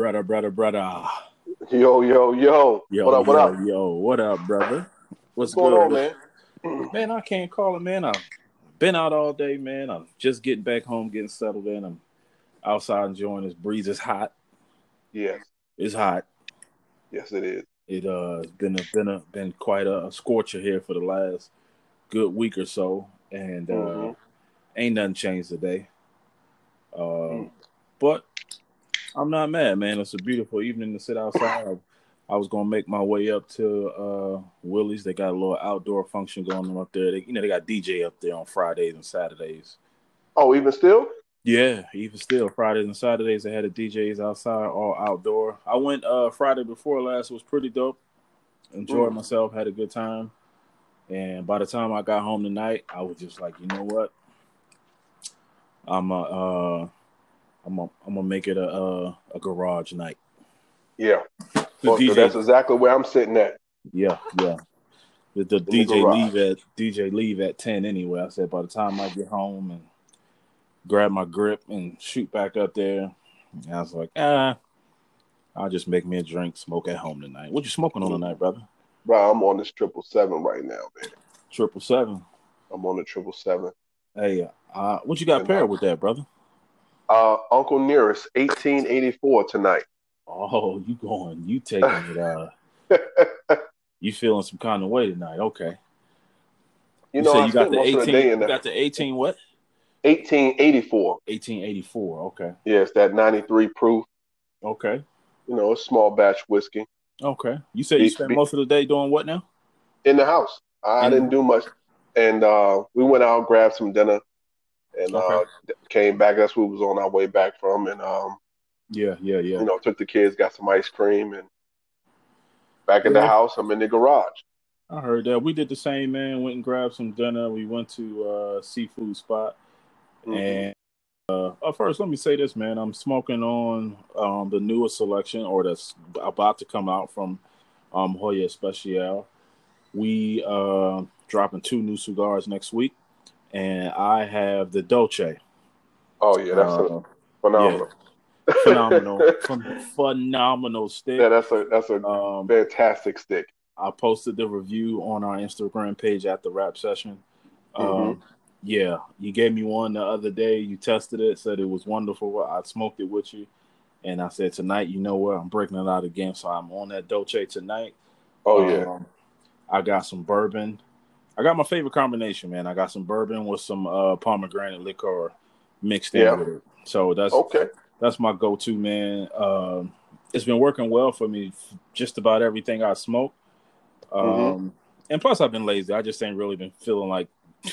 brother, brother, brother. Yo, yo, yo. Yo, what up, what yo, up? yo, what up, brother? What's What's going good, on, man? Man, I can't call it, man. I've been out all day, man. I'm just getting back home, getting settled in. I'm outside enjoying this breeze. It's hot. Yes, It's hot. yes, it is. It uh has been a been a been quite a, scorcher here for the last good week or so, and uh Mhm. ain't nothing changed today. Uh, Mm. but I'm not mad, man. It's a beautiful evening to sit outside. I, I was gonna make my way up to uh Willie's. They got a little outdoor function going on up there. They, you know, they got DJ up there on Fridays and Saturdays. Oh, even still? Yeah, even still, Fridays and Saturdays they had the DJs outside, all outdoor. I went uh Friday before last. It was pretty dope. Enjoyed Mm. myself, had a good time. And by the time I got home tonight, I was just like, you know what? I'm a, uh, I'm a, I'm gonna make it a a, a garage night. Yeah. Well, so that's exactly where I'm sitting at. yeah, yeah. The, the In the DJ leave at DJ leave at ten anyway. I said by the time I get home and grab my grip and shoot back up there, I was like, ah, I'll just make me a drink, smoke at home tonight. What you smoking on tonight, brother? Bro, I'm on this triple seven right now, man. Triple seven. I'm on the triple seven. Hey, uh, what you got And, paired uh, with that, brother? Uh, Uncle Nearest, 1884 tonight. Oh, you going? You taking it? Uh, you feeling some kind of way tonight? Okay. You know, said I you got the most of the eighteen. You the got the eighteen. What? 1884. Eighteen eighty four. Okay. Yeah, that 93 proof. Okay. You know, a small batch whiskey Okay. You said you spent be- most of the day doing what now? in the house. I didn't do much, and uh, we went out, grabbed some dinner, and uh, came back. That's what we was on our way back from, and um, Yeah, yeah, yeah. you know, took the kids, got some ice cream, and back in the house. I'm in the garage. I heard that. We did the same, man. Went and grabbed some dinner. We went to uh seafood spot. Mhm. And uh, uh, first, let me say this, man. I'm smoking on um, the newest selection, or that's about to come out from um, Hoya Especial. We uh, dropping two new cigars next week, and I have the Dolce. Oh yeah, that's a Uh, phenomenal. phenomenal, phen- phenomenal stick. yeah, that's a that's a Um, fantastic stick. I posted the review on our Instagram page at the rap session. Um, Mhm. yeah, you gave me one the other day. You tested it, said it was wonderful. I smoked it with you, and I said tonight, you know what? I'm breaking it out again, so I'm on that Dolce tonight. Oh yeah, Um, I got some bourbon. I got my favorite combination, man. I got some bourbon with some uh, pomegranate liquor mixed in with it. So that's okay. that's my go-to, man. Um, it's been working well for me. Just about everything I smoke. Um, Mm-hmm. And plus, I've been lazy. I just ain't really been feeling like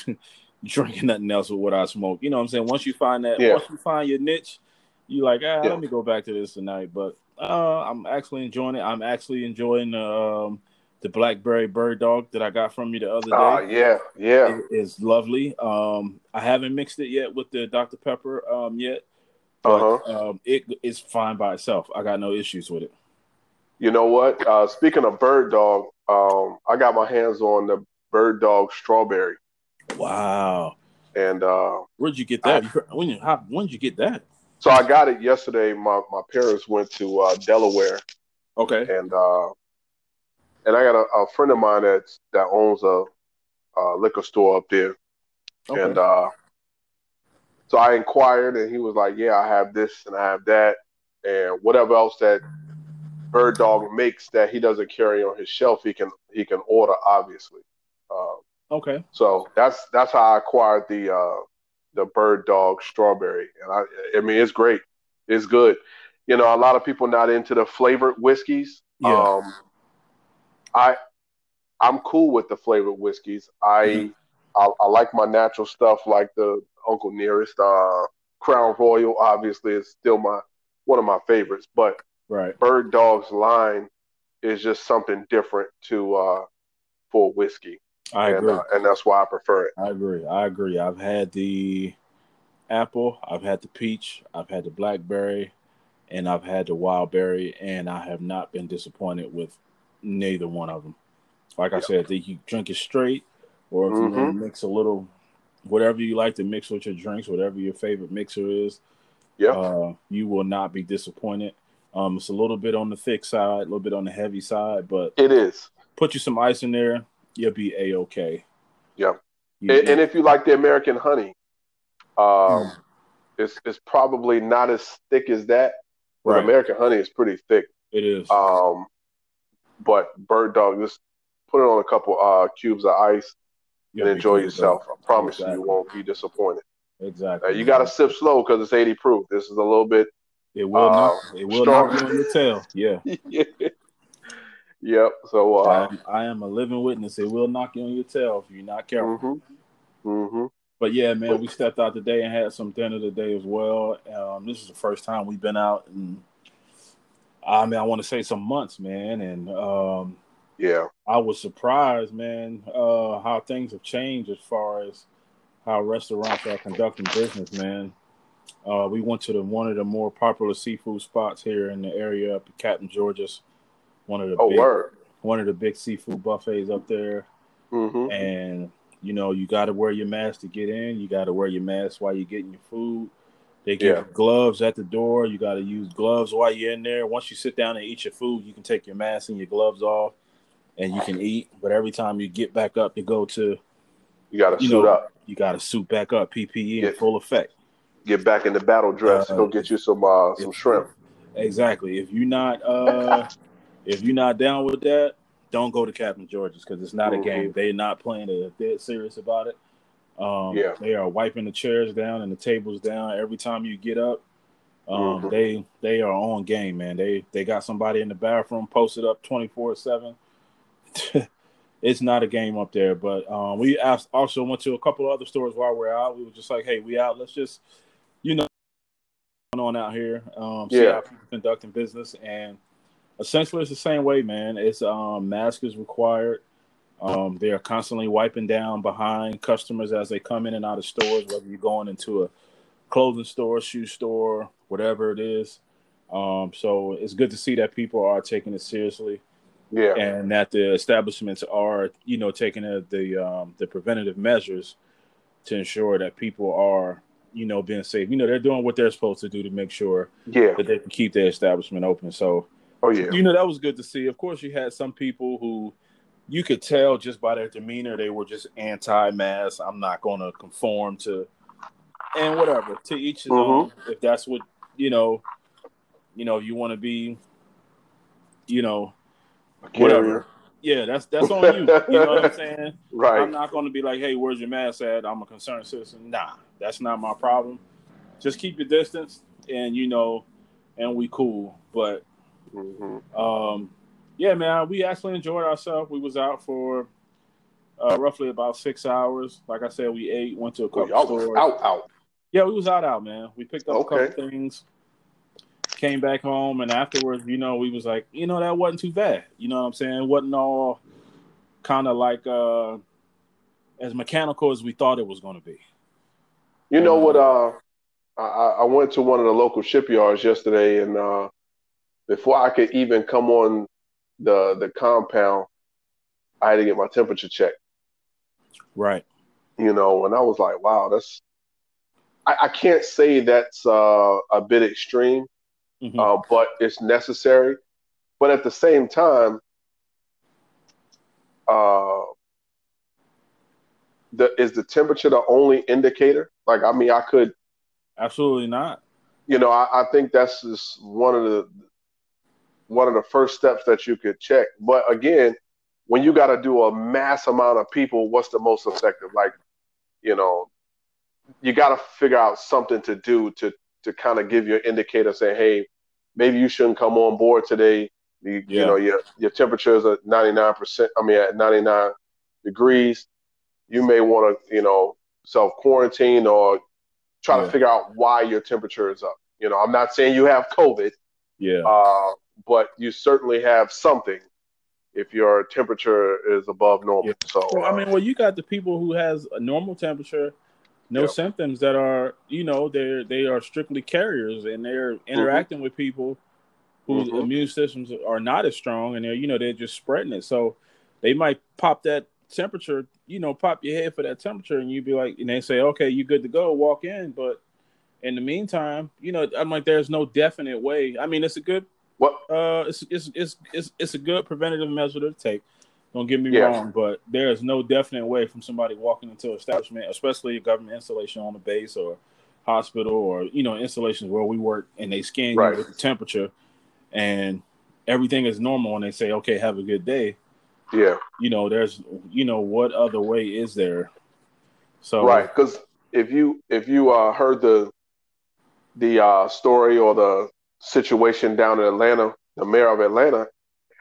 drinking nothing else with what I smoke. You know what I'm saying? Once you find that, Yeah. once you find your niche, you like, ah, Yeah. let me go back to this tonight. But uh, I'm actually enjoying it. I'm actually enjoying um, the blackberry bird dog that I got from you the other day. Ah yeah, yeah. It is lovely. Um, I haven't mixed it yet with the Dr. Pepper um, yet, uh-huh. um, it is fine by itself. I got no issues with it. You know what? Uh, speaking of bird dog, um, I got my hands on the bird dog strawberry, Wow, and uh, where'd you get that? You- when you, how, when did you get that? so I got it yesterday. My my parents went to uh, Delaware, Okay, and uh, and I got a, a friend of mine that's that owns a, a liquor store up there, okay. and uh, so I inquired, and he was like, "Yeah, I have this and I have that, and whatever else that Bird Dog makes that he doesn't carry on his shelf, he can he can order, obviously." Uh, okay, so that's that's how I acquired the uh, the Bird Dog strawberry, and I I mean it's great, it's good. You know, a lot of people not into the flavored whiskeys. Yeah. Um, I I'm cool with the flavored whiskeys. I, Mhm. I I like my natural stuff, like the Uncle Nearest, uh, Crown Royal. Obviously, is still my one of my favorites, but right. Bird Dog's line is just something different to uh, for whiskey, I and agree. uh, and that's why I prefer it. I agree. I agree. I've had the apple, I've had the peach, I've had the blackberry, and I've had the wild berry, and I have not been disappointed with neither one of them. Like I said, that you drink it straight, or if you want to Mhm. mix a little, whatever you like to mix with your drinks, whatever your favorite mixer is, Yeah. uh, you will not be disappointed. Um, it's a little bit on the thick side, a little bit on the heavy side, but It is. put you some ice in there, you'll be a okay. Yeah. And, and if you like the American honey, um, it's it's probably not as thick as that. But right, American honey is pretty thick. it is. Um, but bird dog, just put it on a couple uh cubes of ice and be enjoy good, yourself. I promise you, Exactly. you won't be disappointed. bro. Uh, Exactly. you got to sip slow because it's 80 proof. This is a little bit. It will uh, knock. It will strong. knock you on your tail. Yeah. yep. So. I, Uh, am, I am a living witness. It will knock you on your tail if you're not careful. hmm hmm But yeah, man, we stepped out today and had some dinner today as well. Um, this is the first time we've been out, and I mean, I want to say some months, man. And um, Yeah. I was surprised, man, uh, how things have changed as far as how restaurants are conducting business, man. Uh, we went to the one of the more popular seafood spots here in the area up at Captain George's, one of the Oh, big, word. one of the big seafood buffets up there. hmm And you know, you got to wear your mask to get in. You got to wear your mask while you're getting your food. They give Yeah. gloves at the door. You got to use gloves while you're in there. Once you sit down and eat your food, you can take your mask and your gloves off, and you can eat. But every time you get back up to go to, You got to suit know, up. you got to suit back up, PPE in full effect. Get back in the battle dress. Uh, Go get you some uh, some shrimp. Exactly. If you're not, uh, if you're not down with that, don't go to Captain George's because it's not Mhm. a game. They're not playing it. They're dead serious about it. Um, Yeah. They are wiping the chairs down and the tables down every time you get up. Um, Mhm. They they are on game, man. They they got somebody in the bathroom posted up twenty four seven. It's not a game up there, but um, we asked, also went to a couple of other stores while we are out. We were just like, "Hey, we out. Let's just, you know, going on out here. Um, see Yeah. how people conducting business, and essentially it's the same way, man. It's um, mask is required. Um, they are constantly wiping down behind customers as they come in and out of stores, whether you're going into a clothing store, shoe store, whatever it is. Um, so it's good to see that people are taking it seriously Yeah. and that the establishments are, you know, taking the the, um, the preventative measures to ensure that people are, you know, being safe. You know, they're doing what they're supposed to do to make sure Yeah. that they can keep their establishment open. So, Oh yeah. you know, that was good to see. Of course, you had some people who you could tell just by their demeanor they were just anti-mask. I'm not going to conform to, and whatever. To each his own. If that's what you know, you know, you want to be, you know, whatever. Yeah, that's that's on you. You know what I'm saying? Right. I'm not going to be like, hey, where's your mask at? I'm a concerned citizen. Nah, that's not my problem. Just keep your distance, and you know, and we cool. But hmm um, yeah, man, we actually enjoyed ourselves. We was out for uh, roughly about six hours. Like I said, we ate, went to a Oh, couple y'all stores. out, out. Yeah, we was out, out, man. We picked up a couple things, came back home, and afterwards, you know, we was like, you know, that wasn't too bad. You know what I'm saying? It wasn't all kind of like uh as mechanical as we thought it was going to be. You know what? Uh, I, I I went to one of the local shipyards yesterday, and uh, before I could even come on the the compound, I had to get my temperature checked. Right. You know, and I was like, wow, that's. I, I can't say that's uh, a bit extreme, Mhm. uh, but it's necessary. But at the same time, uh, the is the temperature the only indicator? Like, I mean, I could Absolutely not. you know, I, I think that's just one of the one of the first steps that you could check. But again, when you got to do a mass amount of people, what's the most effective? Like, you know, you got to figure out something to do to to kind of give you an indicator, say, hey, maybe you shouldn't come on board today. You, you know, your your temperature is at ninety nine percent. I mean, at ninety nine degrees. You may want to, you know, self quarantine or try Yeah. to figure out why your temperature is up. You know, I'm not saying you have COVID, Yeah. uh, but you certainly have something if your temperature is above normal. Yeah. So, Well, I uh, mean, well, you got the people who has a normal temperature, no Yep. symptoms that are, you know, they're they are strictly carriers and they're interacting with people whose Mhm. immune systems are not as strong and they're, you know, they're just spreading it. So they might pop that temperature, you know, pop your head for that temperature, and you'd be like, and they say, okay, you're good to go, walk in, but in the meantime, you know, I'm like, there's no definite way. I mean, it's a good What? Uh, it's it's it's it's, it's a good preventative measure to take. Don't get me Yeah. wrong, but there is no definite way from somebody walking into an establishment, especially a government installation on the base or hospital or you know installations where we work, and they scan Right. you with the temperature, and everything is normal, and they say, "Okay, have a good day." Yeah, You know, there's you know what other way is there? So right. Because if you if you uh, heard the the uh, story or the situation down in Atlanta, the mayor of Atlanta,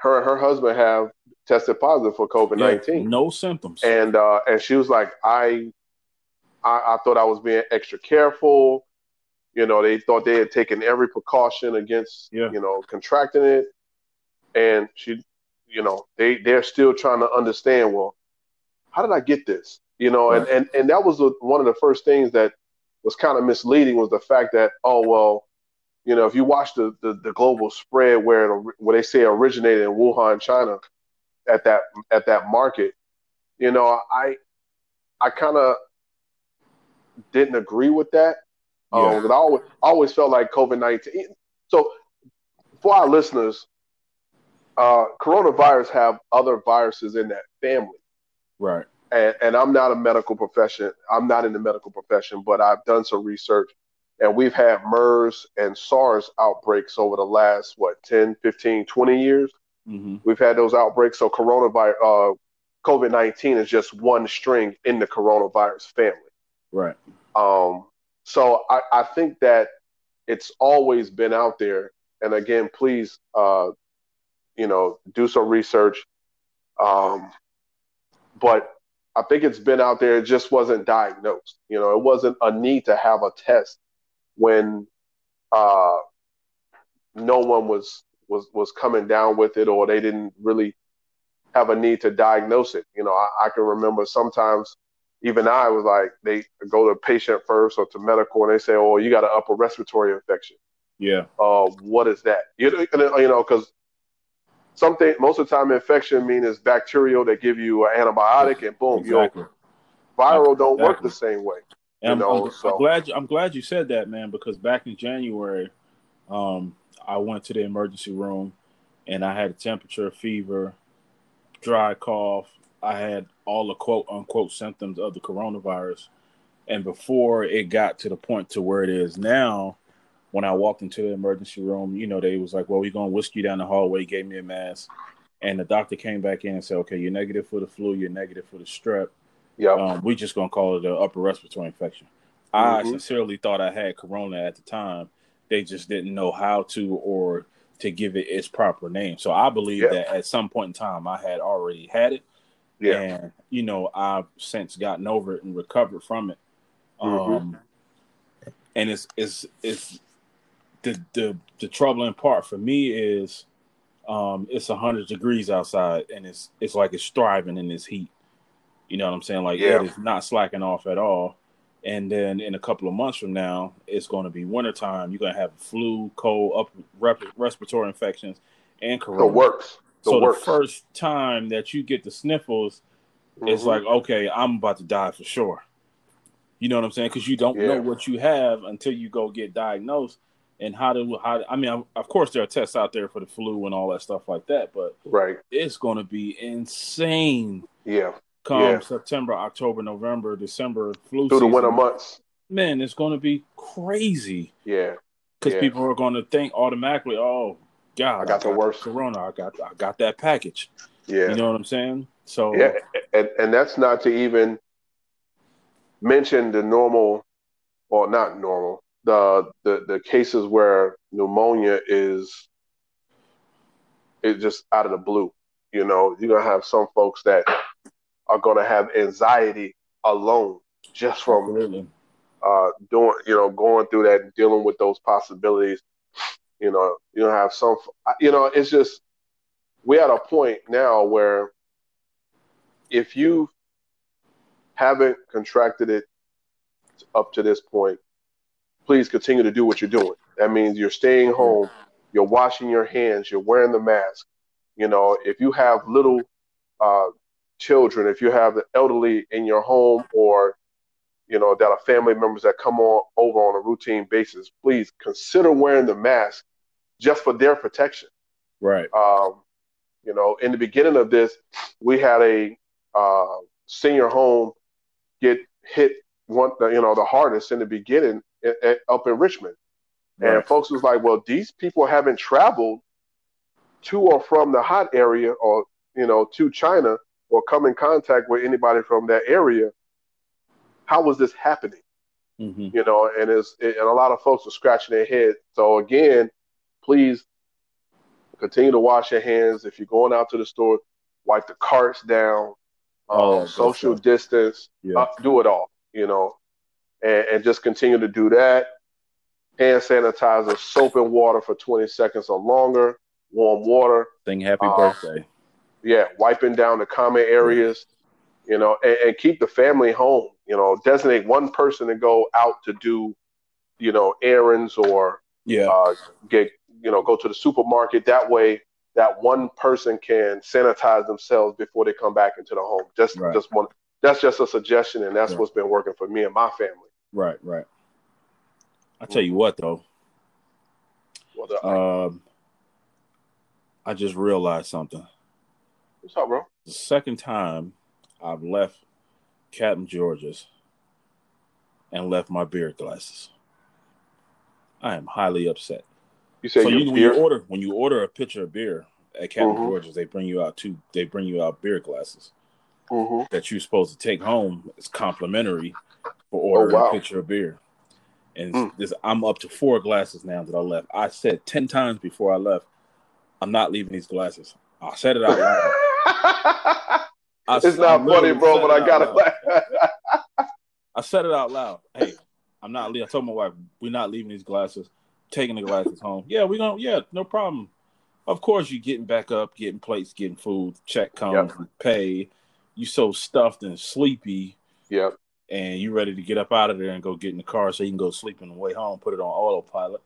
her and her husband have tested positive for COVID yeah, nineteen. no symptoms. and uh, and she was like, I, I, I thought I was being extra careful. You know, they thought they had taken every precaution against, Yeah. you know, contracting it, and she, you know, they they're still trying to understand. Well, how did I get this? You know, and and and that was the, one of the first things that was kind of misleading was the fact that oh well, you know, if you watch the the, the global spread where it, where they say originated in Wuhan, China, at that at that market, you know, I I kind of didn't agree with that. Um, Yeah. 'cause I always, I always felt like COVID nineteen. So, for our listeners, uh, coronavirus have other viruses in that family, right. and, and I'm not a medical profession. I'm not in the medical profession, but I've done some research, and we've had MERS and SARS outbreaks over the last what 10, 15, 20 years. hmm We've had those outbreaks. So coronavirus, uh, COVID nineteen is just one string in the coronavirus family. Right. Um, so I, I think that it's always been out there. And again, please, uh, you know, do some research. Um, but I think it's been out there. It just wasn't diagnosed. You know, it wasn't a need to have a test when uh, no one was was was coming down with it, or they didn't really have a need to diagnose it. You know, I, I can remember sometimes even I was like, they go to patient first or to medical, and they say, "Oh, you got an upper respiratory infection." Yeah. Uh, what is that? You know, you know, because something most of the time infection mean is bacterial. They give you an antibiotic, and boom, Exactly. you viral don't work the same way. And I'm, know, I'm, so- I'm glad you, I'm glad you said that, man, because back in January, um, I went to the emergency room and I had a temperature, fever, dry cough. I had all the quote unquote symptoms of the coronavirus. And before it got to the point to where it is now, when I walked into the emergency room, you know, they was like, Well, we're gonna whisk you down the hallway, gave me a mask. And the doctor came back in and said, Okay, you're negative for the flu, you're negative for the strep Yeah, um, we just gonna call it an upper respiratory infection. I Mhm. sincerely thought I had corona at the time. They just didn't know how to or to give it its proper name. So I believe Yeah. that at some point in time I had already had it, yeah, and you know I've since gotten over it and recovered from it. Mhm. Um, and it's it's it's the the the troubling part for me is um it's hundred degrees outside and it's it's like it's thriving in this heat. You know what I'm saying? Like Yeah. it is not slacking off at all. And then in a couple of months from now, it's going to be wintertime. You're going to have flu, cold, up rep, respiratory infections, and the corona. works, the so works. the first time that you get the sniffles, it's Mhm. like, okay, I'm about to die for sure. You know what I'm saying? Because you don't Yeah. know what you have until you go get diagnosed. And how to how I mean, of course, there are tests out there for the flu and all that stuff like that, but right, it's going to be insane yeah, come Yeah. September, October, November, December flu through the winter months. Man, it's going to be crazy Yeah, because Yeah. people are going to think automatically, "Oh, God, I got the worst. Corona. I got I got that package." yeah. You know what I'm saying? So Yeah, and, and that's not to even mention the normal, or not normal, the the the cases where pneumonia is is just out of the blue. You know, you're gonna have some folks that are gonna have anxiety alone just from absolutely. uh doing you know going through that and dealing with those possibilities. You know you know have some you know it's just we're at a point now where if you haven't contracted it up to this point please continue to do what you're doing. That means you're staying home you're washing your hands you're wearing the mask. You know if you have little uh, children if you have the elderly in your home or you know, that are family members that come on over on a routine basis, please consider wearing the mask just for their protection. Right. Um, you know, in the beginning of this, we had a uh, senior home get hit one, you know, the hardest in the beginning up in Richmond, right. and folks was like, "Well, these people haven't traveled to or from the hot area, or you know, to China, or come in contact with anybody from that area. How was this happening?" Mm-hmm. You know, and it's it, and a lot of folks are scratching their head. So again, please continue to wash your hands. If you're going out to the store, wipe the carts down. Oh, um, social distance, yeah. uh, do it all, you know, and, and just continue to do that. Hand sanitizer, soap and water for 20 seconds or longer, warm water. Sing happy um, birthday. Yeah, wiping down the common areas, you know, and, and keep the family home. You know, designate one person to go out to do, you know, errands or yeah, uh, get you know go to the supermarket. That way, that one person can sanitize themselves before they come back into the home. Just right. just one. That's just a suggestion, and that's right. what's been working for me and my family. Right, right. I tell you what, though. What um, I just realized something. What's up, bro? The second time I've left Captain George's and left my beer glasses. I am highly upset. You say so you, when you order when you order a pitcher of beer at Captain mm-hmm. George's, they bring you out two. They bring you out beer glasses mm-hmm. that you're supposed to take home. It's complimentary for ordering oh, wow. a pitcher of beer. And mm. this, I'm up to four glasses now that I left. I said ten times before I left, I'm not leaving these glasses. I said it out loud. I, it's not funny, bro, but I gotta. I said it out loud. Hey, I'm not leaving. I told my wife, we're not leaving these glasses taking the glasses home. Yeah, we're gonna yeah, no problem. Of course, you're getting back up, getting plates, getting food, check comes, yep. pay. You so stuffed and sleepy. Yep. And you ready to get up out of there and go get in the car so you can go sleep on the way home, put it on autopilot.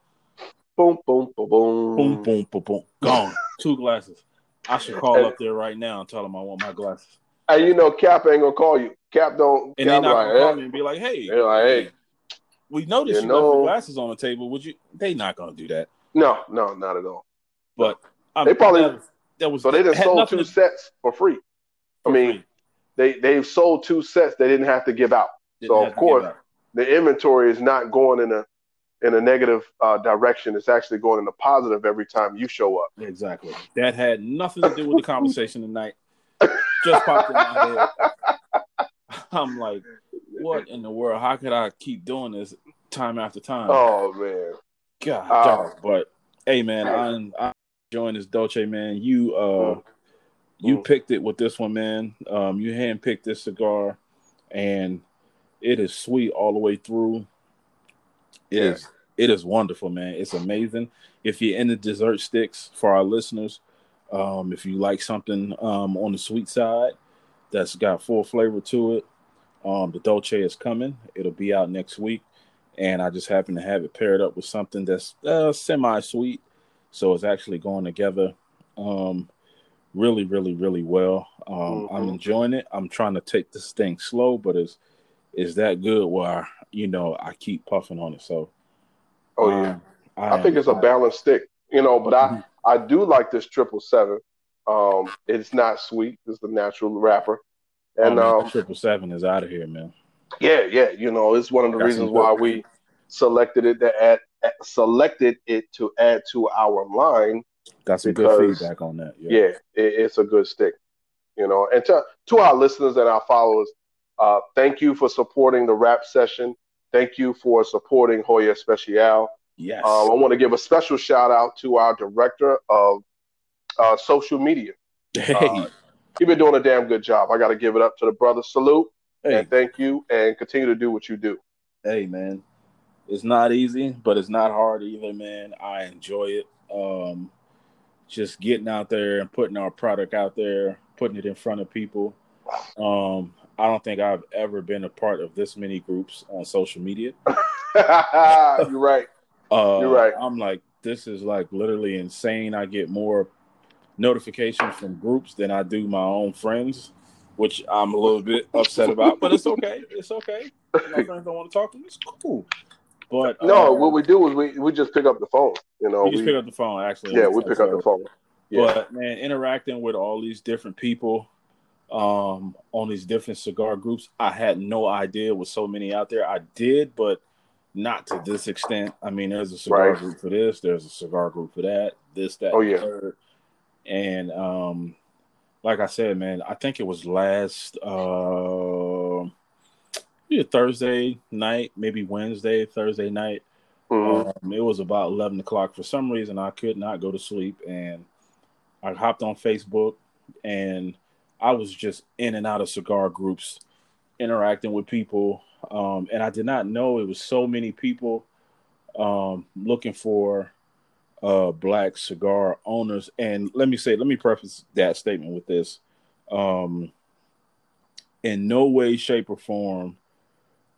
Boom, boom, boom, boom. Boom, boom, boom, boom. Gone. Two glasses. I should call and, up there right now and tell them I want my glasses. And you know Cap ain't gonna call you. Cap don't and Cap they not like, gonna call me and be like, hey, they're like, hey, we noticed you, you know, left your glasses on the table. Would you? They not gonna do that. No, no, not at all. But um, they probably that was, that was so they just sold two to, sets for free. For I mean, free. they they've sold two sets they didn't have to give out. Didn't so of course, the inventory is not going in a in a negative uh, direction. It's actually going in a positive every time you show up. Exactly. That had nothing to do with the conversation tonight. Just popped in my head. I'm like, what in the world? How could I keep doing this time after time? Oh man, God, uh, but hey, man, I'm, I'm enjoying this Dolce, man. You uh, mm. you mm. picked it with this one, man. Um, you handpicked this cigar, and it is sweet all the way through. It yeah. is, it is wonderful, man. It's amazing. If you're in the dessert sticks for our listeners, um, if you like something um, on the sweet side that's got full flavor to it, um, the Dolce is coming. It'll be out next week, and I just happen to have it paired up with something that's uh, semi-sweet, so it's actually going together um, really, really, really well. Um, mm-hmm. I'm enjoying it. I'm trying to take this thing slow, but it's is that good where you know I keep puffing on it. So, oh yeah, um, I, I, think it's a balanced stick, you know. But mm-hmm. I I do like this triple seven. Um, it's not sweet. It's the natural wrapper. And oh, um, triple seven is out of here, man. Yeah, yeah. You know, it's one of the Got reasons why we selected it to add selected it to add to our line. Got some because, good feedback on that. Yeah, yeah it, it's a good stick. You know, and to to our listeners and our followers, uh, thank you for supporting the rap session. Thank you for supporting Hoya Especial. Yes. Um, I want to give a special shout out to our director of uh, social media. Hey. Uh, you've been doing a damn good job. I got to give it up to the brother. Salute hey. and thank you, and continue to do what you do. Hey, man, it's not easy, but it's not hard either, man. I enjoy it. Um, just getting out there and putting our product out there, putting it in front of people. Um, I don't think I've ever been a part of this many groups on social media. You're right. Uh, You're right. I'm like, this is like literally insane. I get more notifications from groups than I do my own friends, which I'm a little bit upset about, but it's okay. It's okay. My friends don't want to talk to me. It's cool. But no, uh, what we do is we, we just pick up the phone. You know, we just pick up the phone. Actually, yeah, we pick up the phone. Yeah. But man, interacting with all these different people um, on these different cigar groups, I had no idea with so many out there. I did, but not to this extent. I mean, there's a cigar right. group for this, there's a cigar group for that, this, that, oh yeah, third. and um, like I said, man, I think it was last uh, Thursday night, maybe Wednesday, Thursday night. Mm-hmm. Um, it was about eleven o'clock. For some reason, I could not go to sleep, and I hopped on Facebook, and I was just in and out of cigar groups, interacting with people, um, and I did not know it was so many people um, looking for uh, black cigar owners. And let me say, let me preface that statement with this: um, in no way, shape, or form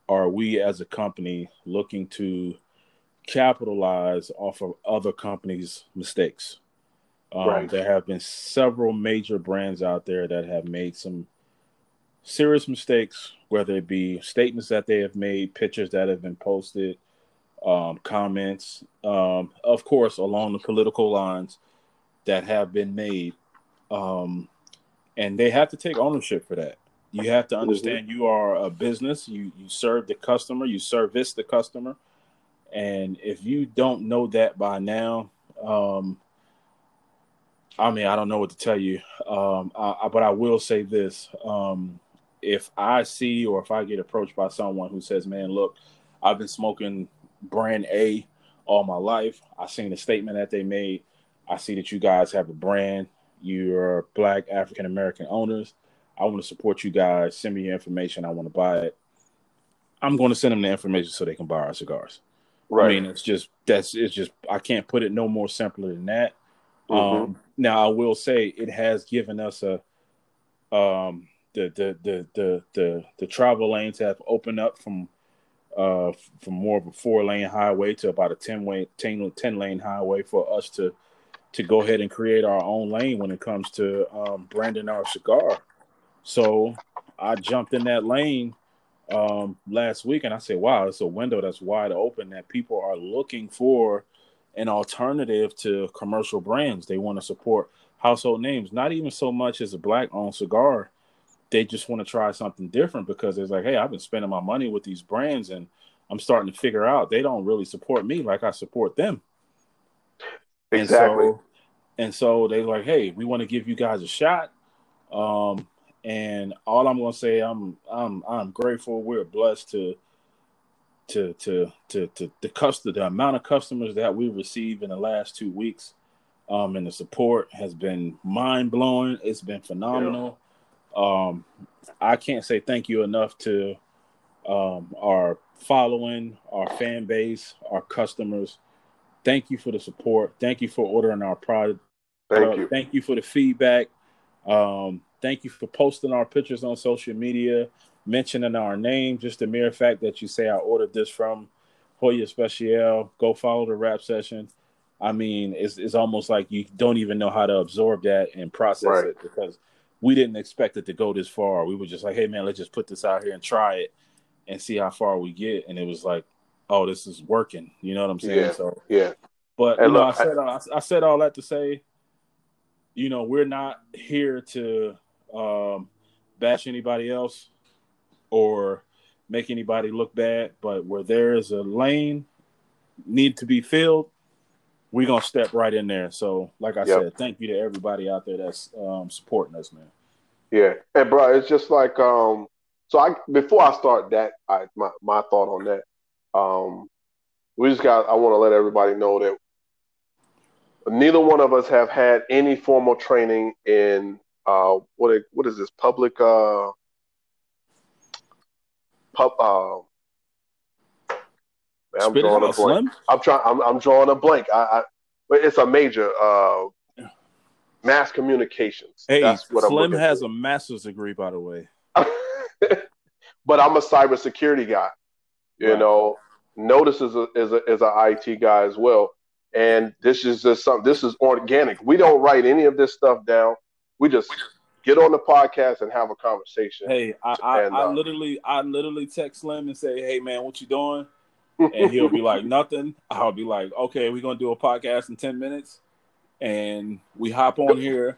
are we as a company looking to capitalize off of other companies' mistakes. Um, right. There have been several major brands out there that have made some serious mistakes, whether it be statements that they have made, pictures that have been posted, um, comments, um, of course, along the political lines that have been made. Um, and they have to take ownership for that. You have to understand you are a business, you, you serve the customer, you service the customer. And if you don't know that by now, um, I mean, I don't know what to tell you, um, I, I, but I will say this: um, if I see or if I get approached by someone who says, "Man, look, I've been smoking brand A all my life. I seen the statement that they made. I see that you guys have a brand. You're Black African American owners. I want to support you guys. Send me your information. I want to buy it. I'm going to send them the information so they can buy our cigars. Right. I mean, it's just that's it's just I can't put it no more simpler than that. Mm-hmm. Um, now I will say it has given us a um, the, the the the the the travel lanes have opened up from uh from more of a four lane highway to about a 10 way 10, 10 lane highway for us to to go ahead and create our own lane when it comes to um, branding our cigar. So I jumped in that lane um, last week and I said, wow, it's a window that's wide open that people are looking for an alternative to commercial brands. They want to support household names, not even so much as a black owned cigar. They just want to try something different because it's like, hey, I've been spending my money with these brands and I'm starting to figure out they don't really support me like I support them. Exactly. And so, and so they like, hey, we want to give you guys a shot. Um, and all I'm gonna say, I'm I'm I'm grateful. We're blessed to to to to to the customer the amount of customers that we receive in the last two weeks um and the support has been mind blowing it's been phenomenal. Yeah. um i can't say thank you enough to um our following our fan base our customers. Thank you for the support. Thank you for ordering our product. Thank uh, you. Thank you for the feedback. Um thank you for posting our pictures on social media mentioning our name, just the mere fact that you say I ordered this from Hoya Especial, go follow the rap session. I mean, it's it's almost like you don't even know how to absorb that and process right. it because we didn't expect it to go this far. We were just like, hey man, let's just put this out here and try it and see how far we get. And it was like, oh, this is working. You know what I'm saying? Yeah. So yeah. But you know, I said I, I said all that to say, you know, we're not here to um, bash anybody else or make anybody look bad. But where there is a lane need to be filled, we're gonna step right in there. So, like I yep. said, thank you to everybody out there that's um, supporting us, man. Yeah, and bro, it's just like um. So I before I start that, I my my thought on that. Um, we just got. I want to let everybody know that neither one of us have had any formal training in uh what what is this public uh Pup, uh, I'm drawing a blank. Slim? I'm trying. I'm, I'm, drawing a blank. I, I, it's a major uh, mass communications. Hey, That's what Slim has a master's degree, by the way. but I'm a cybersecurity guy. You right. know, Notice is a is a is a IT guy as well. And this is just something. This is organic. We don't write any of this stuff down. We just get on the podcast and have a conversation. Hey, I, I, and, uh, I literally, I literally text Slim and say, "Hey, man, what you doing?" and he'll be like, nothing. I'll be like, okay, we're gonna do a podcast in 10 minutes. And we hop on here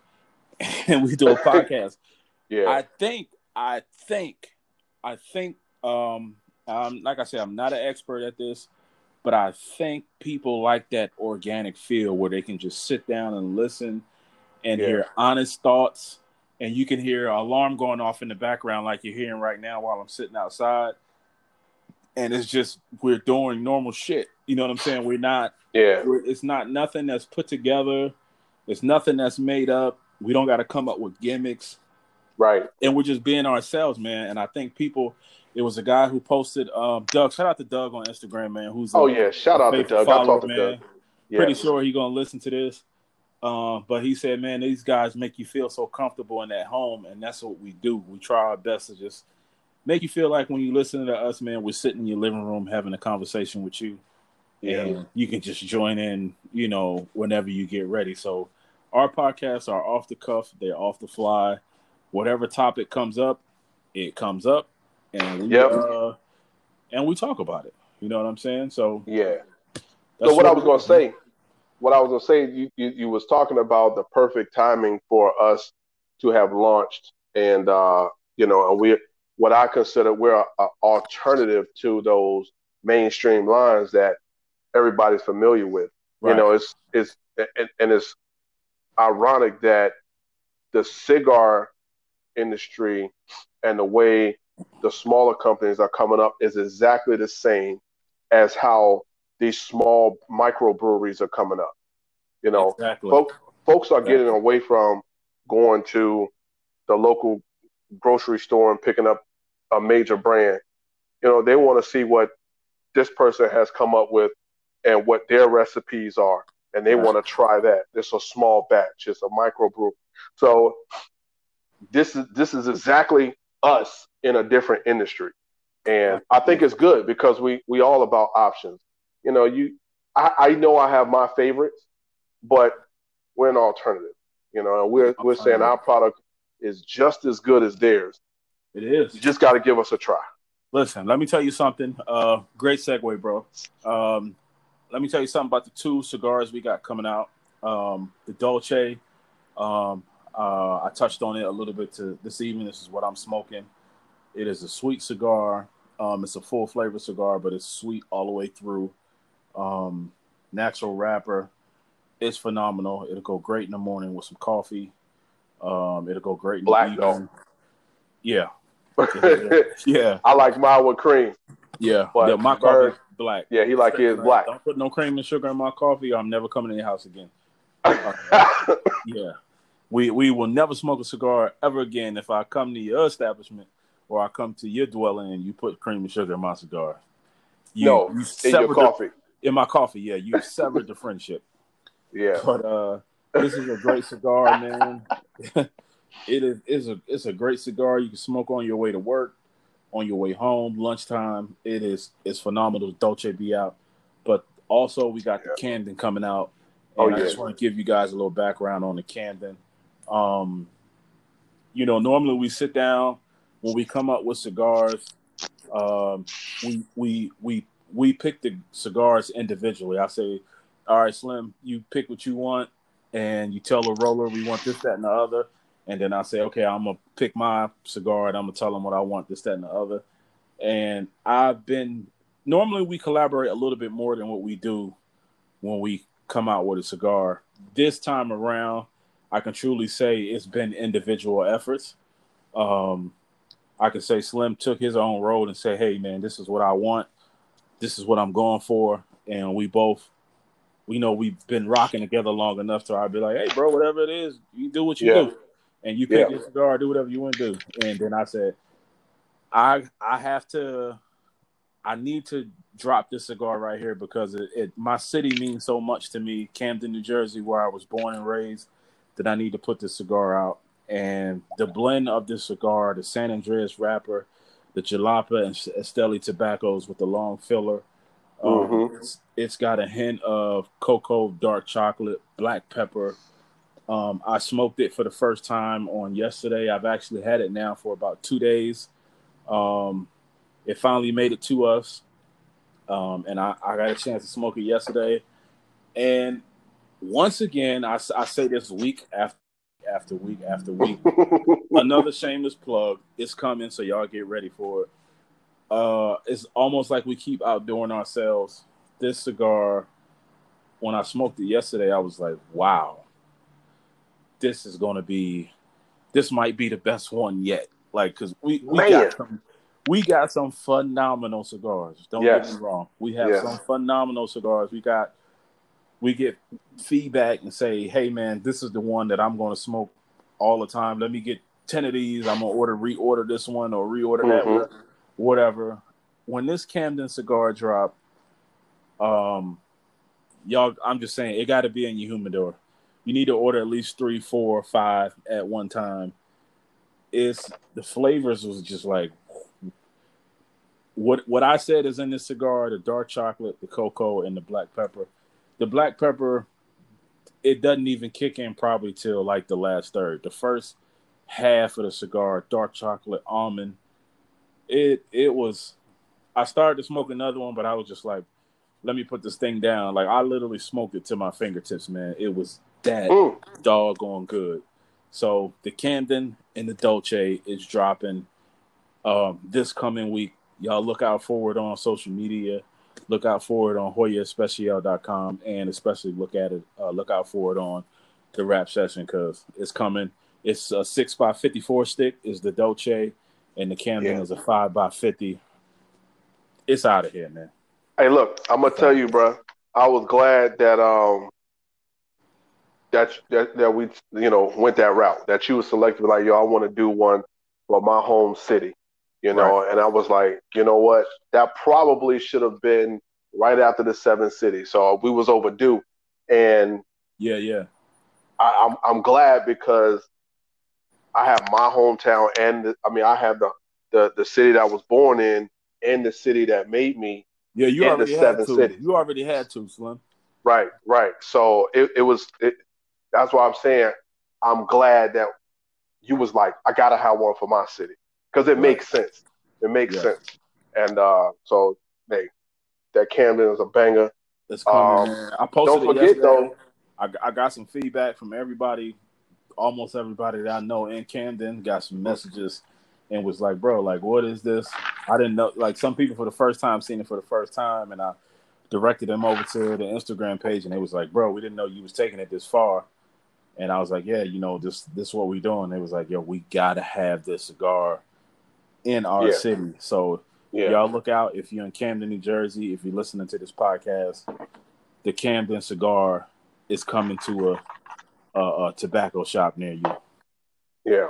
and we do a podcast. Yeah. I think, I think, I think, um, um, like I said, I'm not an expert at this, but I think people like that organic feel where they can just sit down and listen and Yeah. hear honest thoughts. And you can hear an alarm going off in the background, like you're hearing right now while I'm sitting outside. And it's just we're doing normal shit. You know what I'm saying? We're not yeah. we're, it's not nothing that's put together. It's nothing that's made up. We don't got to come up with gimmicks, Right. and we're just being ourselves, man. And I think people. It was a guy who posted. Um, Doug, shout out to Doug on Instagram, man. Who's a- Oh yeah. Shout out to Doug. I talked to man. Doug. Yeah. Pretty sure he gonna listen to this. Um, but he said, man, these guys make you feel so comfortable in that home, and that's what we do. We try our best to just make you feel like when you listen to us, man, we're sitting in your living room having a conversation with you Yeah. and you can just join in, you know, whenever you get ready. So our podcasts are off the cuff, they're off the fly. Whatever topic comes up, it comes up, and we Yep. uh, and we talk about it. You know what I'm saying? So Yeah. so what I was gonna say, what I was going to say, you, you you was talking about the perfect timing for us to have launched, and uh, you know, and we what I consider we're an alternative to those mainstream lines that everybody's familiar with. Right. You know, it's it's and, and it's ironic that the cigar industry and the way the smaller companies are coming up is exactly the same as how these small microbreweries are coming up. You know, exactly. folk, folks are getting away from going to the local grocery store and picking up a major brand. You know, they want to see what this person has come up with and what their recipes are, and they Right. want to try that. It's a small batch, it's a microbrew. So this is this is exactly us in a different industry, and I think it's good because we we all about options. You know, you I, I know I have my favorites, but we're an alternative. You know, and we're we're saying our product is just as good as theirs. it is. You just got to give us a try. Listen, let me tell you something. Uh, great segue, bro. Um, let me tell you something about the two cigars we got coming out. Um, the Dolce. Um, uh, I touched on it a little bit to this evening. This is what I'm smoking. It is a sweet cigar. Um, it's a full flavor cigar, but it's sweet all the way through. Um, natural wrapper. It's phenomenal. It'll go great in the morning with some coffee. Um, it'll go great in Black, the evening. Yeah, I yeah, like mine with cream. yeah. But yeah my Bird- coffee is black. Yeah, he like his black. Don't put no cream and sugar in my coffee. Or I'm never coming in your house again. Yeah, we we will never smoke a cigar ever again if I come to your establishment or I come to your dwelling and you put cream and sugar in my cigar. You, no, you in your the- coffee. In my coffee. Yeah, you severed the friendship. Yeah, But uh, this is a great cigar, man. it is is a it's a great cigar. You can smoke on your way to work, on your way home, lunchtime. It is it's phenomenal. Dolce be out, but also we got the Camden coming out. Oh, And I just want to give you guys a little background on the Camden. Um, you know, normally we sit down when we come up with cigars. Um, we we we we pick the cigars individually. I say, all right, Slim, you pick what you want, and you tell the roller we want this, that, and the other. And then I say, okay, I'm gonna pick my cigar, and I'm gonna tell them what I want, this, that, and the other. And I've been normally we collaborate a little bit more than what we do when we come out with a cigar. This time around, I can truly say it's been individual efforts. Um, I can say Slim took his own road and say, "Hey, man, this is what I want. This is what I'm going for," and we both, we know we've been rocking together long enough to I'd be like, "Hey, bro, whatever it is, you do what you Yeah. do, and you pick Yeah. your cigar, do whatever you want to do." And then I said, "I I have to, I need to drop this cigar right here because it, it my city means so much to me, Camden, New Jersey, where I was born and raised, that I need to put this cigar out." and the blend of this cigar, the San Andreas wrapper, the Jalapa and Esteli tobaccos with the long filler. Um, Mhm. it's, it's got a hint of cocoa, dark chocolate, black pepper. Um, I smoked it for the first time on yesterday. I've actually had it now for about two days. Um, it finally made it to us. um, and I, I got a chance to smoke it yesterday. And once again, I, I say this week after after week after week, another shameless plug is coming, so y'all get ready for it. Uh, it's almost like we keep outdoing ourselves. This cigar, when I smoked it yesterday, I was like, wow, this is gonna be, this might be the best one yet. Like, cause we we Man. got some, we got some phenomenal cigars. Don't yes. get me wrong. We have yes. some phenomenal cigars. We got we get feedback and say, "Hey, man, this is the one that I'm going to smoke all the time. Let me get ten of these. I'm gonna order reorder this one or reorder mm-hmm. that, whatever." When this Camden cigar drop, um, y'all, I'm just saying it got to be in your humidor. You need to order at least three, four, five at one time. It's the flavors was just like what what I said is in this cigar: the dark chocolate, the cocoa, and the black pepper the black pepper, it doesn't even kick in probably till like the last third. The first half of the cigar, dark chocolate almond, it it was. I started to smoke another one, but I was just like, let me put this thing down. Like I literally smoked it to my fingertips, man. It was that doggone good. So the Camden and the Dolce is dropping um, this coming week. Y'all look out forward on social media look out for it on HoyaEspecial.com and especially look at it, uh, look out for it on the rap session because it's coming. It's a six by fifty four stick is the Dolce, and the Camden yeah. is a five by fifty. It's out of here, man. Hey, look, I'm gonna tell you, bro. I was glad that um that that that we you know went that route. That you were selected like, yo, I want to do one for my home city you know, right. and I was like, you know what, that probably should have been right after the seven cities. So we was overdue, and yeah, yeah, I, am I'm, I'm glad because I have my hometown, and the, I mean, I have the, the the city that I was born in, and the city that made me. Yeah, you already the had cities. You already had to, Slim. Right, right. So it, it was. It, that's why I'm saying I'm glad that you was like, I gotta have one for my city because it makes sense. It makes yeah. sense. And uh, so, hey, that Camden is a banger. It's coming. Um, I posted don't forget though. I, I got some feedback from everybody, almost everybody that I know in Camden. Got some messages and was like, "Bro, like, what is this?" I didn't know. Like, some people for the first time seen it for the first time, and I directed them over to the Instagram page, and they was like, "Bro, we didn't know you was taking it this far." And I was like, "Yeah, you know, this this is what we doing." They was like, "Yo, we gotta have this cigar in our yeah. city. So yeah. y'all look out if you're in Camden, New Jersey. If you're listening to this podcast, the Camden cigar is coming to a, a, a tobacco shop near you. Yeah.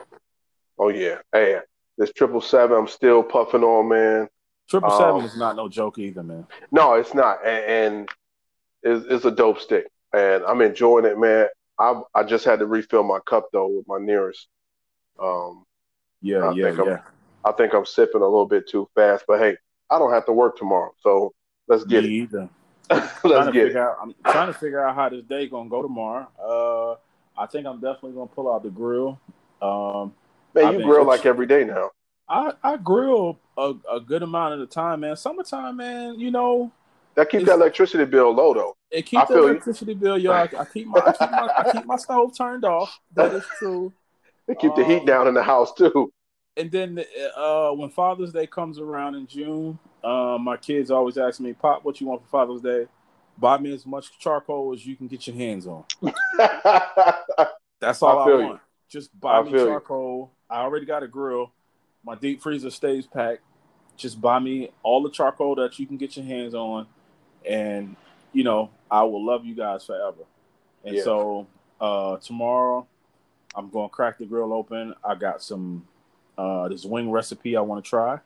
Oh yeah. Hey, this triple seven, I'm still puffing on, man. Triple um, is not no joke either, man. No, it's not, and, and it's, it's, a dope stick, and I'm enjoying it, man. I I just had to refill my cup though with my nearest. Um, yeah, I yeah, yeah. I think I'm sipping a little bit too fast. But hey, I don't have to work tomorrow, so let's get Me it. Either. let's get it. Out, I'm trying to figure out how this day gonna go tomorrow. Uh, I think I'm definitely gonna pull out the grill. Um, man, you grill like every day now. I I grill a, a good amount of the time, man. Summertime, man. You know, that keeps that electricity bill low though. It keeps the electricity you. bill, y'all. I, I, keep my I keep my I keep my stove turned off. That is true. They keep um, the heat um, down in the house too and then uh, when Father's Day comes around in June, uh, my kids always ask me, "Pop, what you want for Father's Day? Buy me as much charcoal as you can get your hands on." That's all I, I want. You. Just buy I me charcoal. You. I already got a grill. My deep freezer stays packed. Just buy me all the charcoal that you can get your hands on, and you know I will love you guys forever. And yeah. so uh, tomorrow, I'm going to crack the grill open. I got some uh, this wing recipe I want to try.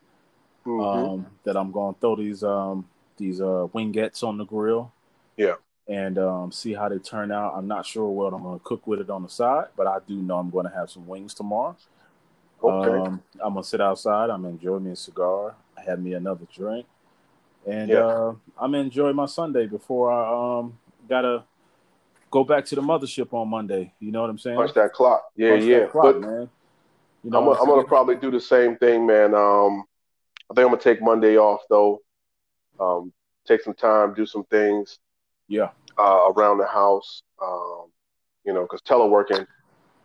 Mm-hmm. Um, that I'm going to throw these um, these uh, wingettes on the grill. Yeah. And um, see how they turn out. I'm not sure what I'm going to cook with it on the side, but I do know I'm going to have some wings tomorrow. Okay. Um, I'm gonna sit outside. I'm enjoying me a cigar. I have me another drink, and yeah. uh, I'm enjoying my Sunday before I um gotta go back to the mothership on Monday. You know what I'm saying? Punch that clock. Yeah, Punch yeah. Clock, but man. You know, I'm, I'm gonna probably do the same thing, man. Um, I think I'm gonna take Monday off though. Um, take some time, do some things. Yeah. Uh, around the house, um, you know, because teleworking,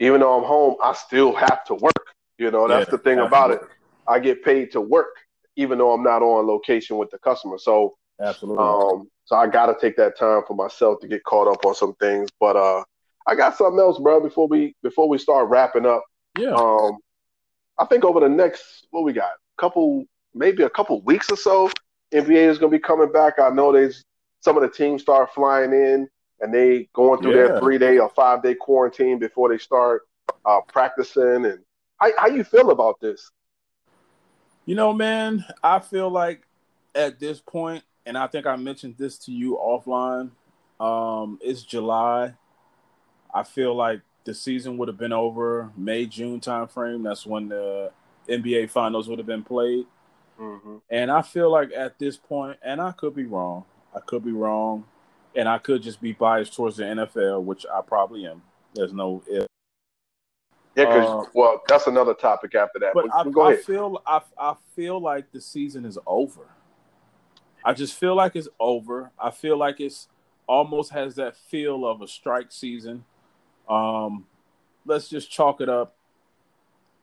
even though I'm home, I still have to work. You know, that's yeah, the thing about it. I get paid to work, even though I'm not on location with the customer. So, absolutely. Um, so I got to take that time for myself to get caught up on some things. But uh, I got something else, bro. Before we before we start wrapping up, yeah. Um, I think over the next what we got, couple maybe a couple weeks or so, NBA is going to be coming back. I know there's some of the teams start flying in and they going through yeah. their three day or five day quarantine before they start uh, practicing. And how, how you feel about this? You know, man, I feel like at this point, and I think I mentioned this to you offline. Um, it's July. I feel like the season would have been over May June timeframe. That's when the NBA finals would have been played. Mm-hmm. And I feel like at this point, and I could be wrong, I could be wrong, and I could just be biased towards the NFL, which I probably am. There's no if. Yeah, because uh, well, that's another topic after that. But, but I, I feel I, I feel like the season is over. I just feel like it's over. I feel like it's almost has that feel of a strike season. Um, let's just chalk it up.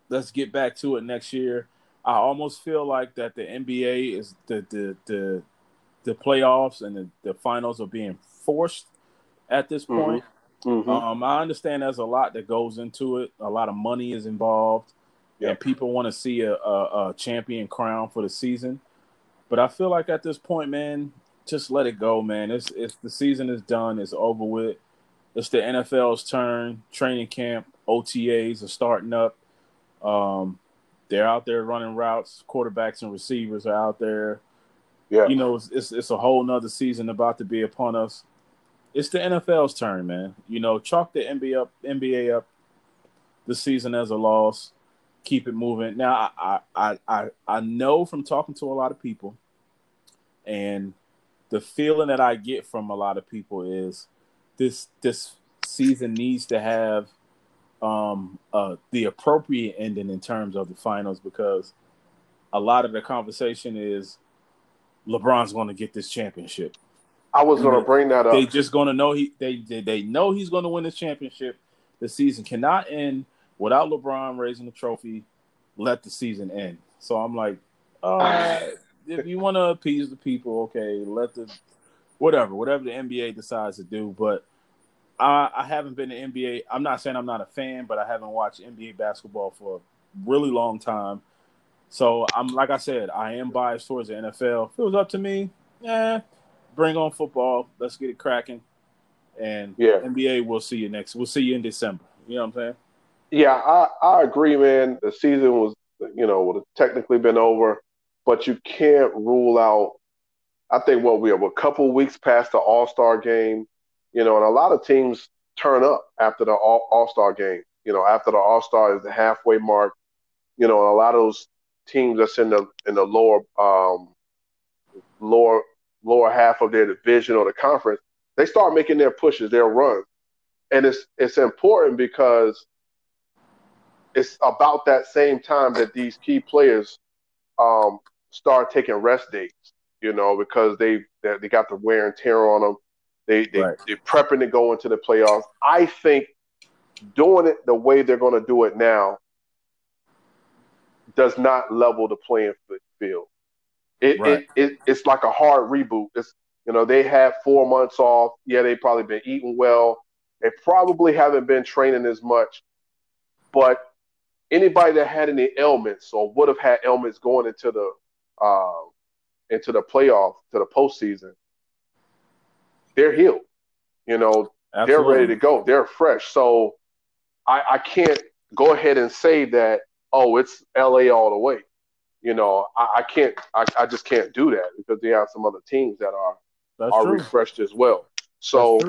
Let's get back to it next year. I almost feel like that the NBA is the the the, the playoffs and the, the finals are being forced at this mm-hmm. point. Mm-hmm. Um, I understand there's a lot that goes into it. A lot of money is involved, yep. and people want to see a, a, a champion crown for the season. But I feel like at this point, man, just let it go, man. It's it's the season is done. It's over with. It's the NFL's turn. Training camp, OTAs are starting up. Um, they're out there running routes. Quarterbacks and receivers are out there. Yeah. You know, it's, it's, it's a whole nother season about to be upon us. It's the NFL's turn, man. You know, chalk the NBA up, NBA up the season as a loss. Keep it moving. Now, I, I, I, I know from talking to a lot of people, and the feeling that I get from a lot of people is this this season needs to have um, uh, the appropriate ending in terms of the finals because a lot of the conversation is LeBron's going to get this championship. I was going to bring that up. They just going to know he they, they they know he's going to win this championship. The season cannot end without LeBron raising the trophy. Let the season end. So I'm like, right, if you want to appease the people, okay, let the whatever whatever the NBA decides to do. But I, I haven't been to NBA. I'm not saying I'm not a fan, but I haven't watched NBA basketball for a really long time. So I'm like I said, I am biased towards the NFL. If it was up to me, yeah, bring on football. Let's get it cracking. And yeah, NBA, we'll see you next. We'll see you in December. You know what I'm saying? Yeah, I, I agree, man. The season was, you know, would have technically been over, but you can't rule out. I think what we have a couple weeks past the All Star game you know, and a lot of teams turn up after the All Star game. You know, after the All Star is the halfway mark. You know, and a lot of those teams that's in the in the lower um, lower lower half of their division or the conference, they start making their pushes, their runs, and it's it's important because it's about that same time that these key players um, start taking rest days. You know, because they they got the wear and tear on them. They they right. they're prepping to go into the playoffs. I think doing it the way they're going to do it now does not level the playing field. It, right. it, it it's like a hard reboot. It's you know they have four months off. Yeah, they probably been eating well. They probably haven't been training as much. But anybody that had any ailments or would have had ailments going into the uh, into the playoff to the postseason, they're healed. You know, Absolutely. they're ready to go. They're fresh. So I, I can't go ahead and say that, oh, it's LA all the way. You know, I, I can't I, I just can't do that because they have some other teams that are that's are true. refreshed as well. So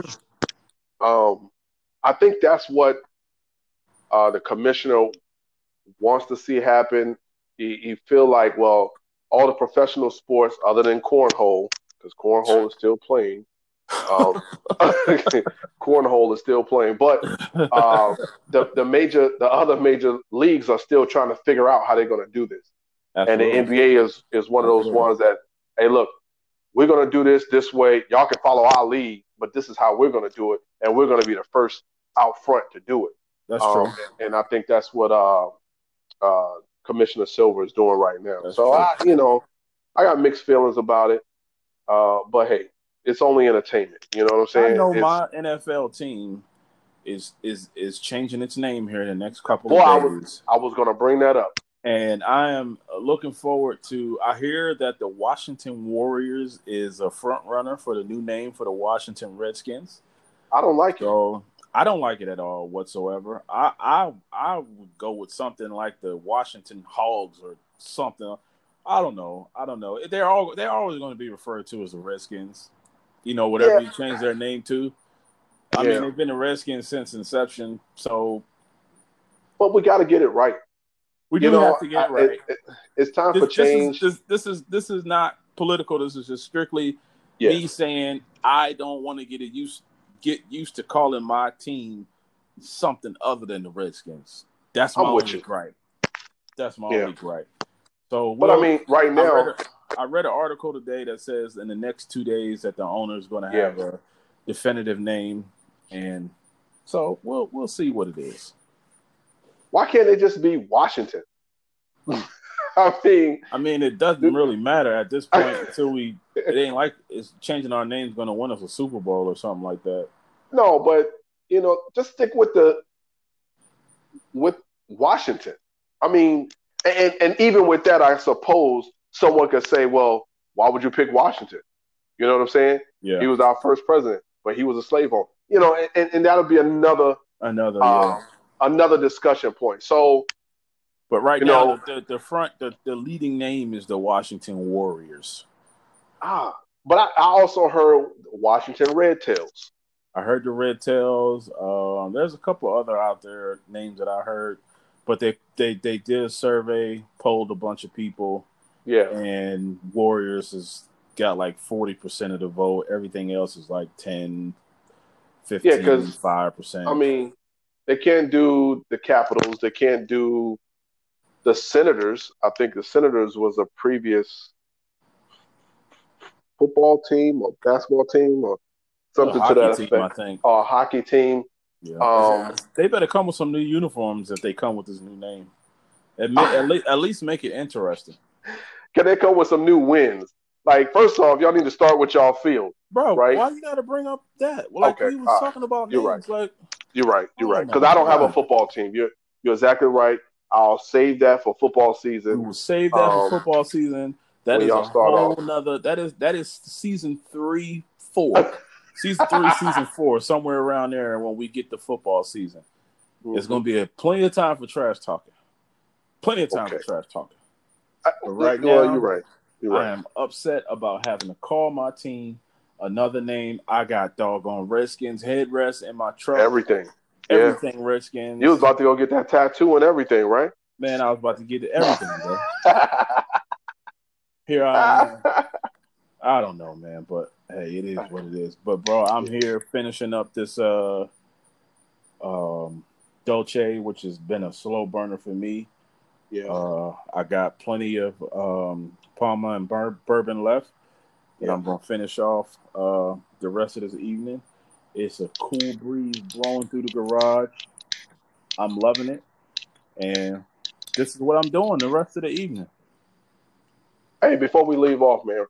um I think that's what uh, the commissioner wants to see happen. He, he feel like, well, all the professional sports other than cornhole, because cornhole is still playing, um, cornhole is still playing, but uh, the the major the other major leagues are still trying to figure out how they're going to do this. Absolutely. And the NBA is is one of those Absolutely. ones that hey look, we're gonna do this this way. Y'all can follow our lead, but this is how we're gonna do it, and we're gonna be the first out front to do it. That's um, true. And, and, I think that's what uh, uh, Commissioner Silver is doing right now. That's so true. I, you know, I got mixed feelings about it. Uh, but hey, it's only entertainment. You know what I'm saying? I know it's, my NFL team is is is changing its name here in the next couple of days. I was, I was going to bring that up, and I am looking forward to. I hear that the Washington Warriors is a front runner for the new name for the Washington Redskins. I don't like so, it. I don't like it at all whatsoever. I I I would go with something like the Washington Hogs or something. I don't know. I don't know. They're all they're always going to be referred to as the Redskins. You know, whatever yeah. you change their name to. I yeah. mean, they've been the Redskins since inception. So, but we got to get it right. We do you know, have to get it right. It, it, it's time this, for change. This is, this, this is this is not political. This is just strictly yes. me saying I don't want to get it used get used to calling my team something other than the Redskins. That's my I'm only gripe. That's my yeah. only gripe. So, but I mean, right now, I read, a, I read, an article today that says in the next two days that the owner is going to have yeah. a definitive name, and so we'll we'll see what it is. Why can't it just be Washington? I mean, I mean, it doesn't really matter at this point until we. It ain't like it's changing our names going to win us a Super Bowl or something like that. No, but you know, just stick with the with Washington. I mean, and and even with that, I suppose someone could say, well, why would you pick Washington? You know what I'm saying? Yeah. He was our first president, but he was a slave owner. You know, and, and that'll be another another uh, yeah. another discussion point. So but right now, know, the, the, front, the, the leading name is the Washington Warriors. Ah, but I, I also heard Washington Red Tails. I heard the Red Tails. Um, there's a couple other out there names that I heard, but they they they did a survey, polled a bunch of people. Yeah, and Warriors has got like forty percent of the vote. Everything else is like 10, 15, yeah, 5 percent. I mean, they can't do the Capitals. They can't do the Senators, I think the Senators was a previous football team or basketball team or something to that team, effect. I think. Or a hockey team. Yeah. Um, they better come with some new uniforms if they come with this new name. At, at, least, at least make it interesting. Can they come with some new wins? Like, first off, y'all need to start with y'all field, bro. Right? Why you got to bring up that? Well, like okay. we was talking about you're right. like you're right, you're right. Because I don't have a football team. You're you're exactly right. I'll save that for football season. We will save that um, for football season. That is a whole another. That is that is season three, four, season three, season four, somewhere around there. When we get the football season, mm-hmm. it's going to be a plenty of time for trash talking. Plenty of time okay. for trash talking. Right now, you're right. You're right. I am upset about having to call my team another name. I got doggone Redskins headrest in my truck. Everything everything yeah. Redskins. You was about to go get that tattoo and everything, right? Man, I was about to get everything, bro. here I am. I don't know, man, but hey, it is what it is. But bro, I'm here finishing up this uh um Dolce, which has been a slow burner for me. Yeah. Uh, I got plenty of um Palmer and bur- bourbon left. And yeah. I'm gonna finish off uh the rest of this evening. It's a cool breeze blowing through the garage. I'm loving it. And this is what I'm doing the rest of the evening. Hey, before we leave off, man,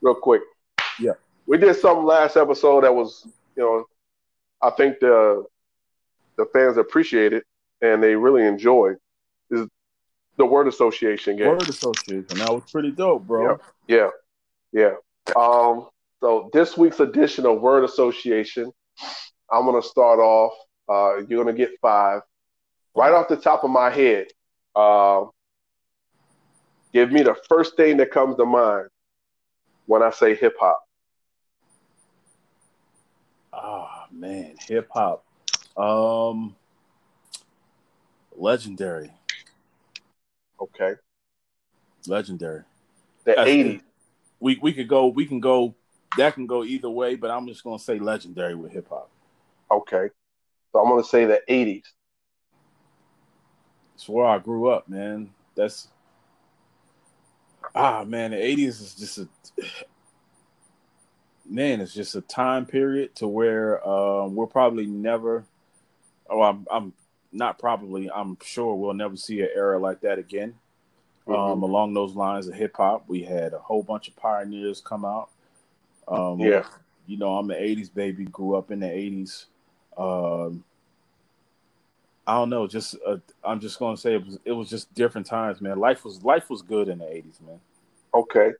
real quick. Yeah. We did something last episode that was, you know, I think the the fans appreciate it and they really enjoy is the word association game. Word association. That was pretty dope, bro. Yeah. Yeah. yeah. Um so this week's edition of Word Association, I'm gonna start off. Uh, you're gonna get five. Right off the top of my head, uh, give me the first thing that comes to mind when I say hip hop. Oh man, hip hop. Um, legendary. Okay. Legendary. The '80s. We we could go. We can go that can go either way, but I'm just gonna say legendary with hip hop. Okay, so I'm gonna say the '80s. It's where I grew up, man. That's Ah man, the eighties is just a man, it's just a time period to where uh, we're probably never. Oh, I'm, I'm not probably. I'm sure we'll never see an era like that again. Um, mm-hmm. Um, along those lines of hip hop, we had a whole bunch of pioneers come out. Um, yeah, you know, I'm an '80s baby. Grew up in the '80s. Um, I don't know. Just uh, I'm just gonna say it was it was just different times, man. Life was life was good in the '80s, man. Okay,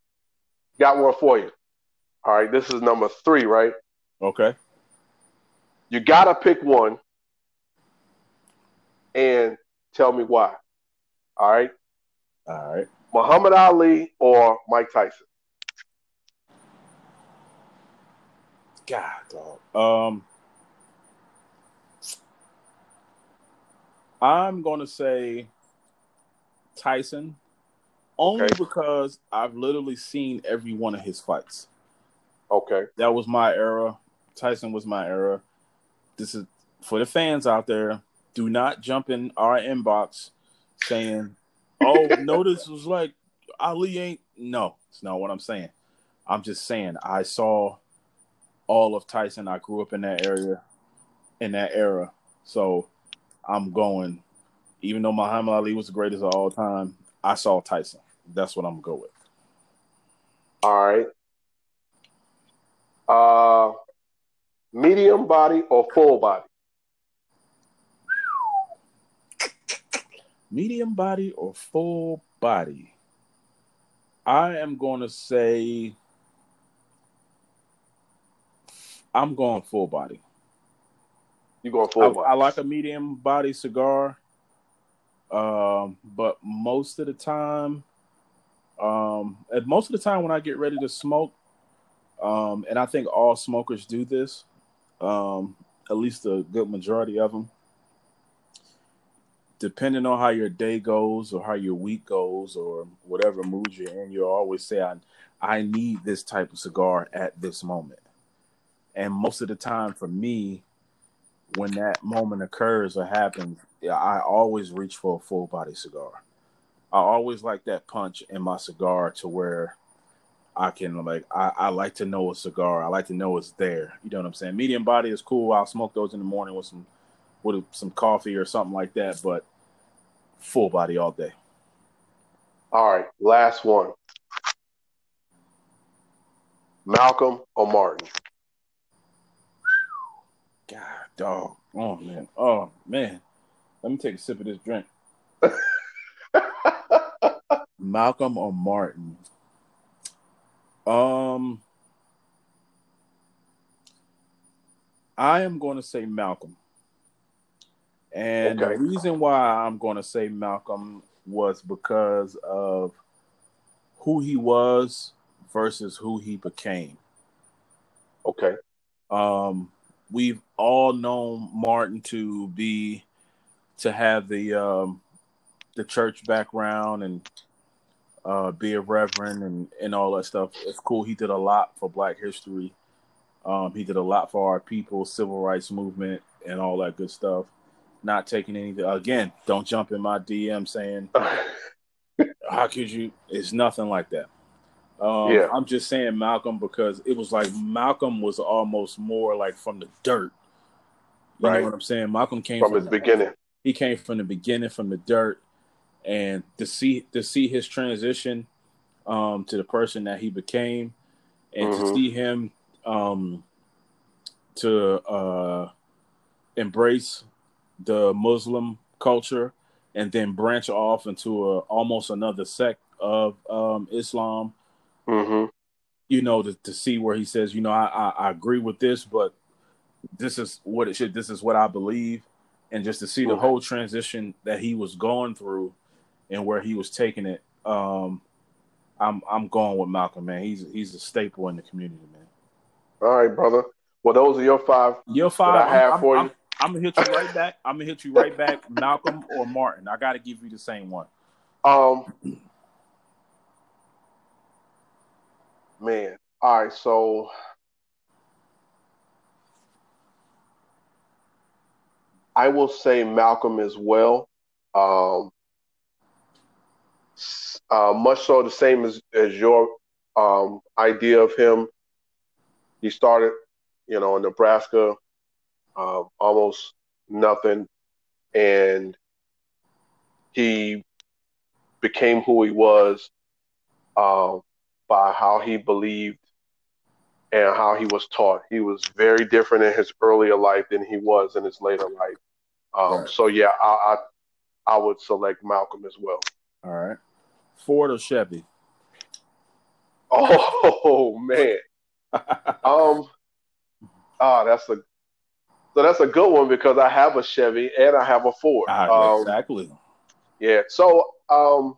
got one for you. All right, this is number three, right? Okay. You gotta pick one and tell me why. All right. All right. Muhammad Ali or Mike Tyson? God, dog. Um, I'm gonna say Tyson, only okay. because I've literally seen every one of his fights. Okay. That was my era. Tyson was my era. This is for the fans out there. Do not jump in our inbox saying, "Oh, notice was like Ali ain't." No, it's not what I'm saying. I'm just saying I saw all of Tyson. I grew up in that area, in that era. So I'm going. Even though Muhammad Ali was the greatest of all time, I saw Tyson. That's what I'm gonna go with. All right. Uh, medium body or full body? Medium body or full body? I am going to say I'm going full body. You going full I, body? I like a medium body cigar, um, but most of the time, um, most of the time when I get ready to smoke, um, and I think all smokers do this, um, at least a good majority of them. Depending on how your day goes or how your week goes or whatever mood you're in, you'll always say, I, I need this type of cigar at this moment. And most of the time for me, when that moment occurs or happens, I always reach for a full body cigar. I always like that punch in my cigar to where I can like I, I like to know a cigar. I like to know it's there. You know what I'm saying? Medium body is cool. I'll smoke those in the morning with some with some coffee or something like that, but full body all day. All right, last one. Malcolm or Martin? God, dog. Oh man. Oh man. Let me take a sip of this drink. Malcolm or Martin? Um, I am going to say Malcolm. And okay. the reason why I'm going to say Malcolm was because of who he was versus who he became. Okay. Um, we've all known Martin to be to have the um, the church background and uh, be a reverend and, and all that stuff. It's cool. He did a lot for Black history. Um, he did a lot for our people, civil rights movement, and all that good stuff. Not taking anything again. Don't jump in my DM saying, "How could you?" It's nothing like that. Um, yeah. I'm just saying Malcolm because it was like Malcolm was almost more like from the dirt. You right. know what I'm saying? Malcolm came from, from his the, beginning. He came from the beginning, from the dirt, and to see to see his transition um, to the person that he became, and mm-hmm. to see him um, to uh, embrace the Muslim culture and then branch off into a, almost another sect of um, Islam. Mm-hmm. You know, to, to see where he says, you know, I, I, I agree with this, but this is what it should. This is what I believe, and just to see the mm-hmm. whole transition that he was going through and where he was taking it, um, I'm I'm going with Malcolm, man. He's he's a staple in the community, man. All right, brother. Well, those are your five. Your five. I have I'm, for I'm, you. I'm, I'm, gonna hit you right back. I'm gonna hit you right back, Malcolm or Martin. I got to give you the same one. Um, man. All right, so I will say Malcolm as well. Um, uh, much so the same as, as your um, idea of him. He started, you know, in Nebraska, uh, almost nothing, and he became who he was uh, by how he believed and how he was taught. He was very different in his earlier life than he was in his later life. Um, right. So yeah, I, I I would select Malcolm as well. All right, Ford or Chevy? Oh man, um, ah, that's a so that's a good one because I have a Chevy and I have a Ford. Ah, um, exactly. Yeah. So um,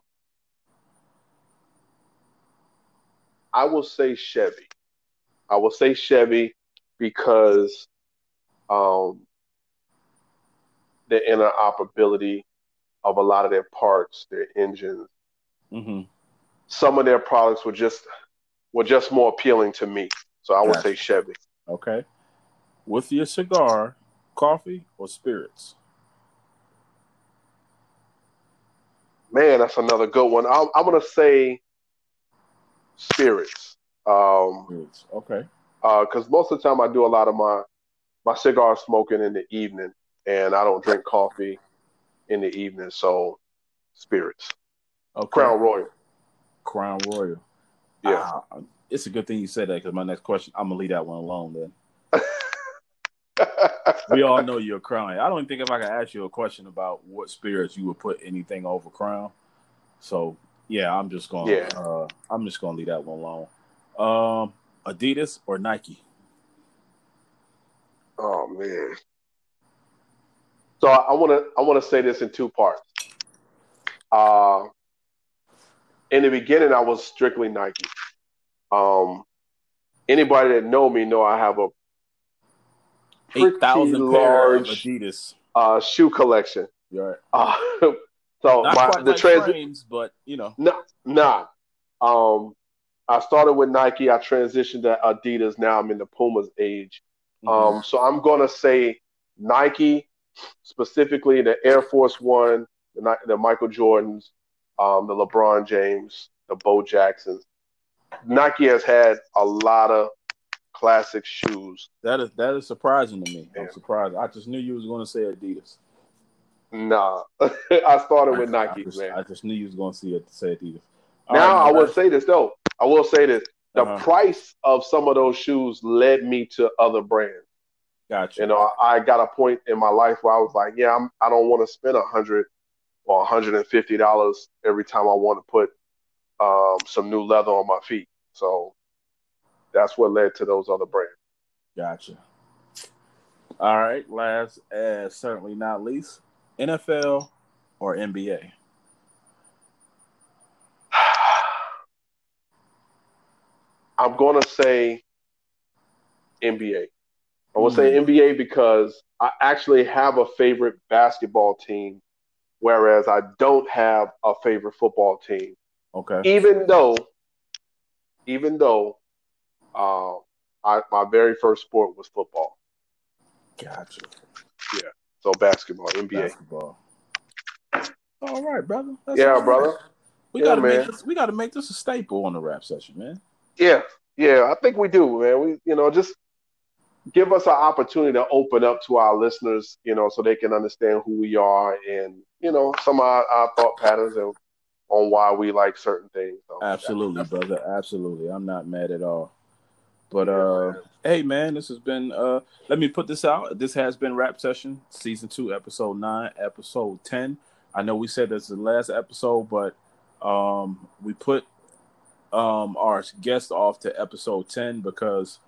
I will say Chevy. I will say Chevy because um, the interoperability of a lot of their parts, their engines. Mm-hmm. Some of their products were just were just more appealing to me. So I would gotcha. say Chevy. Okay. With your cigar, coffee or spirits? Man, that's another good one. I'm, I'm gonna say spirits. Um, spirits. Okay. Because uh, most of the time I do a lot of my my cigar smoking in the evening, and I don't drink coffee in the evening. So spirits. Okay. Crown Royal. Crown Royal. Yeah. Uh, it's a good thing you said that because my next question, I'm gonna leave that one alone then. we all know you're Crown. I don't even think if I could ask you a question about what spirits you would put anything over Crown. So yeah, I'm just gonna yeah. uh, I'm just gonna leave that one alone. Um, Adidas or Nike? Oh man. So I want to I want to say this in two parts. Uh, in the beginning, I was strictly Nike. Um, anybody that know me know I have a eight thousand large Adidas uh, shoe collection. Right. Uh, so my, the like transi- frames, but you know, nah, nah. Um, I started with Nike. I transitioned to Adidas. Now I'm in the Pumas age. Mm-hmm. Um, so I'm gonna say Nike, specifically the Air Force One, the, the Michael Jordans, um, the LeBron James, the Bo Jacksons. Nike has had a lot of classic shoes. That is that is surprising to me. I'm surprised. I just knew you was going to say Adidas. Nah, I started with Nike, I just, man. I just knew you was going to see it, say Adidas. All now right, I will say this though. I will say this: the uh-huh. price of some of those shoes led me to other brands. Gotcha. You know, I got a point in my life where I was like, yeah, I'm, I don't want to spend a hundred or hundred and fifty dollars every time I want to put um, some new leather on my feet. So that's what led to those other brands. Gotcha. All right. Last, and certainly not least, NFL or NBA. I'm going to say NBA. I will mm. say NBA because I actually have a favorite basketball team, whereas I don't have a favorite football team. Okay. Even though, even though, uh, I, my very first sport was football. Gotcha. Yeah. So basketball, NBA. Basketball. All right, brother. That's yeah, brother. We yeah, gotta man. make this. We gotta make this a staple on the rap session, man. Yeah, yeah, I think we do, man. We, you know, just give us an opportunity to open up to our listeners, you know, so they can understand who we are and, you know, some of our, our thought patterns and on why we like certain things. So Absolutely, brother. Absolutely. I'm not mad at all. But uh hey man, this has been uh let me put this out. This has been Rap Session, season two, episode nine, episode ten. I know we said this is the last episode, but um we put um, our guest off to episode 10 because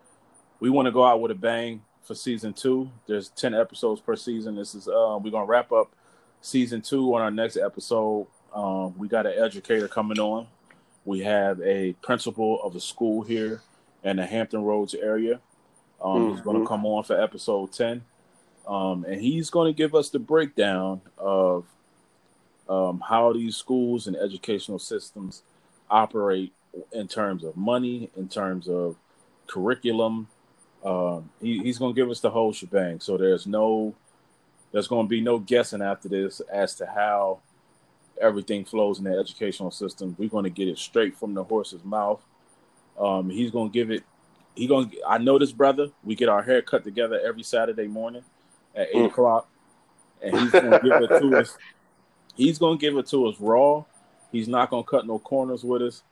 we want to go out with a bang for season two. There's 10 episodes per season. This is uh, we're gonna wrap up season two on our next episode. Um, we got an educator coming on. We have a principal of a school here in the Hampton Roads area. Um, mm-hmm. He's going to come on for episode 10. Um, and he's going to give us the breakdown of um, how these schools and educational systems operate in terms of money, in terms of curriculum. Um, he, he's going to give us the whole shebang. So there's no, there's going to be no guessing after this as to how everything flows in the educational system. We're going to get it straight from the horse's mouth. Um, he's going to give it. He going. to I know this brother. We get our hair cut together every Saturday morning at eight mm. o'clock, and he's going to give it to us. He's going to give it to us raw. He's not going to cut no corners with us.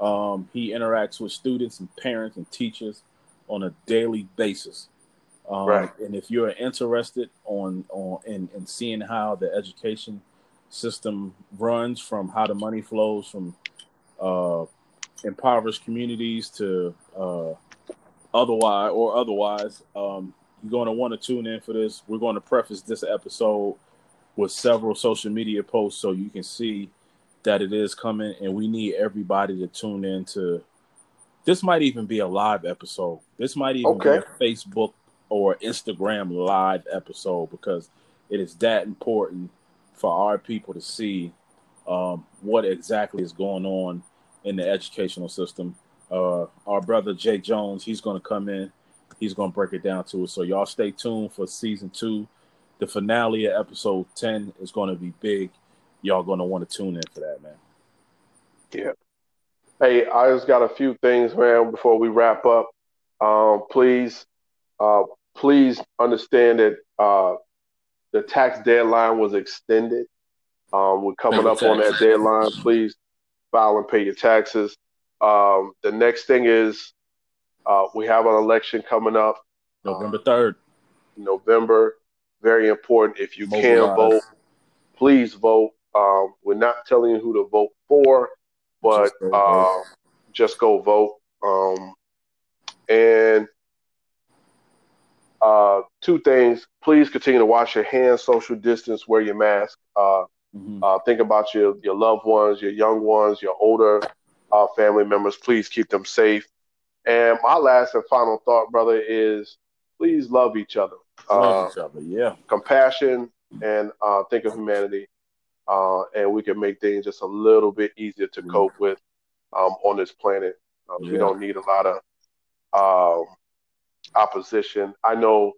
Um, he interacts with students and parents and teachers on a daily basis. Um, right. And if you're interested on on in, in seeing how the education system runs, from how the money flows from uh, impoverished communities to uh, otherwise or otherwise, um, you're going to want to tune in for this. We're going to preface this episode with several social media posts so you can see that it is coming, and we need everybody to tune in to. This might even be a live episode. This might even okay. be a Facebook or Instagram live episode because it is that important for our people to see um, what exactly is going on in the educational system. Uh, our brother Jay Jones, he's going to come in. He's going to break it down to us. So y'all stay tuned for season two. The finale of episode ten is going to be big. Y'all going to want to tune in for that, man. Yeah. Hey, I just got a few things, man, before we wrap up. Um, please, uh, please understand that uh, the tax deadline was extended. Um, we're coming up on that deadline. Please file and pay your taxes. Um, the next thing is uh, we have an election coming up. November 3rd. November. Very important. If you can vote, please vote. Um, we're not telling you who to vote for, but just go, uh, vote. Just go vote. Um, and uh, two things. Please continue to wash your hands, social distance, wear your mask. Uh, mm-hmm. uh, think about your, your loved ones, your young ones, your older uh, family members. Please keep them safe. And my last and final thought, brother, is please love each other. Love uh, each other, yeah. Compassion and uh, think of humanity. and we can make things just a little bit easier to mm-hmm. cope with um, on this planet. Yeah. We don't need a lot of um, opposition. I know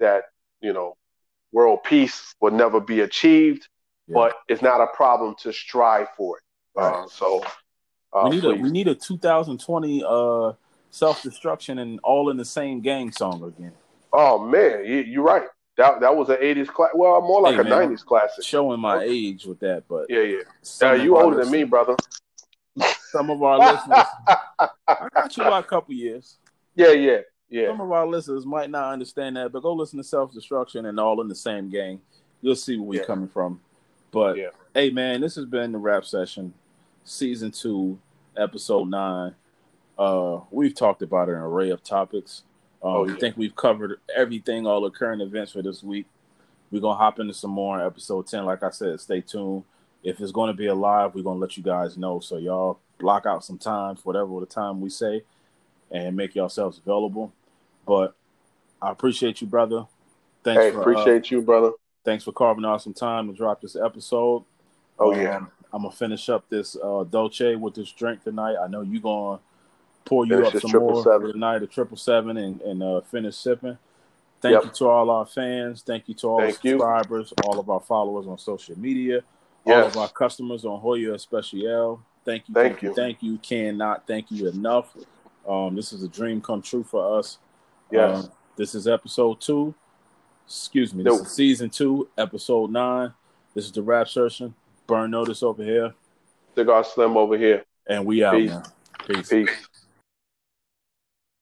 that, you know, world peace will never be achieved, yeah. but it's not a problem to strive for it. Right. Uh, so uh, we need please. a we need a 2020 uh, self destruction and all in the same gang song again. Oh man, you, are right. That that was an 80s class. Well, more like hey, a man, 90s classic. Showing my age with that, but yeah, yeah. Uh, you older than me, brother. Some of our listeners, I got you by a couple years. Yeah, yeah. Yeah. Some of our listeners might not understand that, but go listen to Self Destruction and all in the same gang. You'll see where we're yeah. coming from. But yeah. hey, man, this has been the rap session, season two, episode nine. Uh, we've talked about an array of topics. Um, oh, yeah. I think we've covered everything, all the current events for this week. We're gonna hop into some more in episode ten. Like I said, stay tuned. If it's gonna be a live, we're gonna let you guys know. So y'all block out some time for whatever the time we say, and make yourselves available. But I appreciate you, brother. Thanks. Hey, for, appreciate uh, you, brother. Thanks for carving out some time to drop this episode. Oh um, yeah. I'm gonna finish up this uh, Dolce with this drink tonight. I know you gonna pour you finish up some more seven. tonight, a triple seven, and, and uh, finish sipping. Thank yep. you to all our fans. Thank you to all Thank subscribers, you. all of our followers on social media, yes. all of our customers on Hoya Especial. Thank you. Thank, thank you. Thank you. Cannot thank you enough. Um, this is a dream come true for us. Yes. Uh, this is episode two. Excuse me. This nope. is season two, episode nine. This is the rap session. Burn notice over here. Cigar Slim over here. And we out. Peace. Peace. Peace.